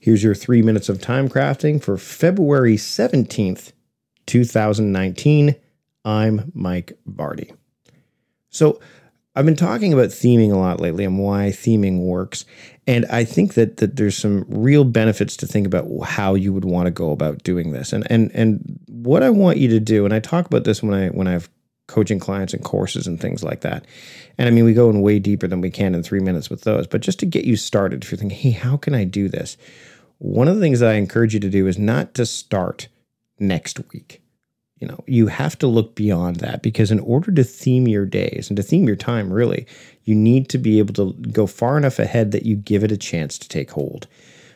Here's your three minutes of time crafting for February 17th, 2019. I'm Mike Vardy. So, I've been talking about theming a lot lately and why theming works. And I think that that there's some real benefits to think about how you would want to go about doing this. And and and what I want you to do, and I talk about this when I when I've coaching clients and courses and things like that. And I mean, we go in way deeper than we can in three minutes with those. But just to get you started, if you're thinking, hey, how can I do this? One of the things that I encourage you to do is not to start next week. You know, you have to look beyond that because in order to theme your days and to theme your time, really, you need to be able to go far enough ahead that you give it a chance to take hold.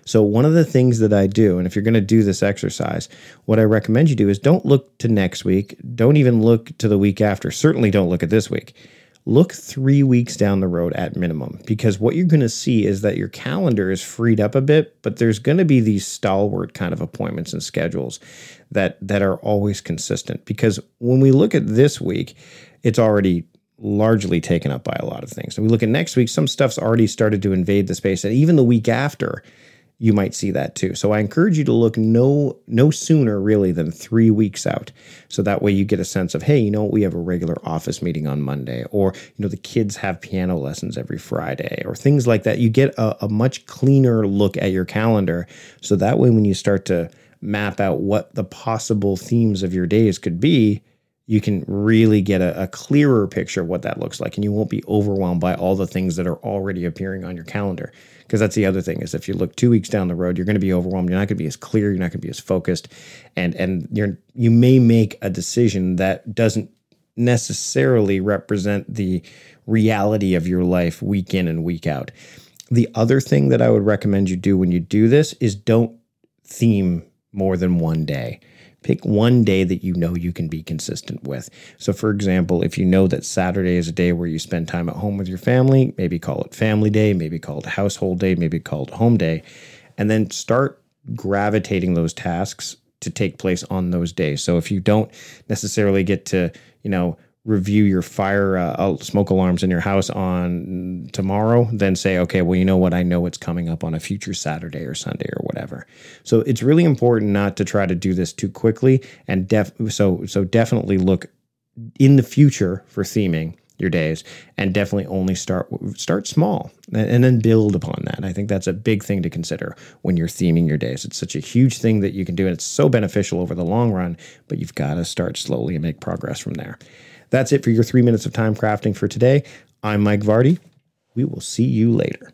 So, one of the things that I do, and if you're going to do this exercise, what I recommend you do is don't look to next week. Don't even look to the week after. Certainly don't look at this week. Look three weeks down the road at minimum, because what you're going to see is that your calendar is freed up a bit, but there's going to be these stalwart kind of appointments and schedules that that are always consistent. Because when we look at this week, it's already largely taken up by a lot of things. And we look at next week, some stuff's already started to invade the space, and even the week after, you might see that too. So I encourage you to look no no sooner really than 3 weeks out. So that way you get a sense of hey, you know, we have a regular office meeting on Monday or you know the kids have piano lessons every Friday or things like that. You get a, a much cleaner look at your calendar so that way when you start to map out what the possible themes of your days could be, you can really get a, a, clearer picture of what that looks like and you won't be overwhelmed by all the things that are already appearing on your calendar because that's the other thing is if you look two weeks down the road, you're going to be overwhelmed. You're not going to be as clear. You're not going to be as focused, and and you're you may make a decision that doesn't necessarily represent the reality of your life week in and week out. The other thing that I would recommend you do when you do this is don't theme more than one day. Pick one day that you know you can be consistent with. So, for example, if you know that Saturday is a day where you spend time at home with your family, maybe call it family day, maybe call it household day, maybe call it home day, and then start gravitating those tasks to take place on those days. So, if you don't necessarily get to, you know, review your fire uh, smoke alarms in your house on tomorrow, then say, okay, well, you know what? I know it's coming up on a future Saturday or Sunday or whatever. So it's really important not to try to do this too quickly, and def so so definitely look in the future for theming your days and definitely only start start small and then build upon that. I think that's a big thing to consider when you're theming your days. It's such a huge thing that you can do and it's so beneficial over the long run, but you've got to start slowly and make progress from there. That's it for your three minutes of time crafting for today. I'm Mike Vardy. We will see you later.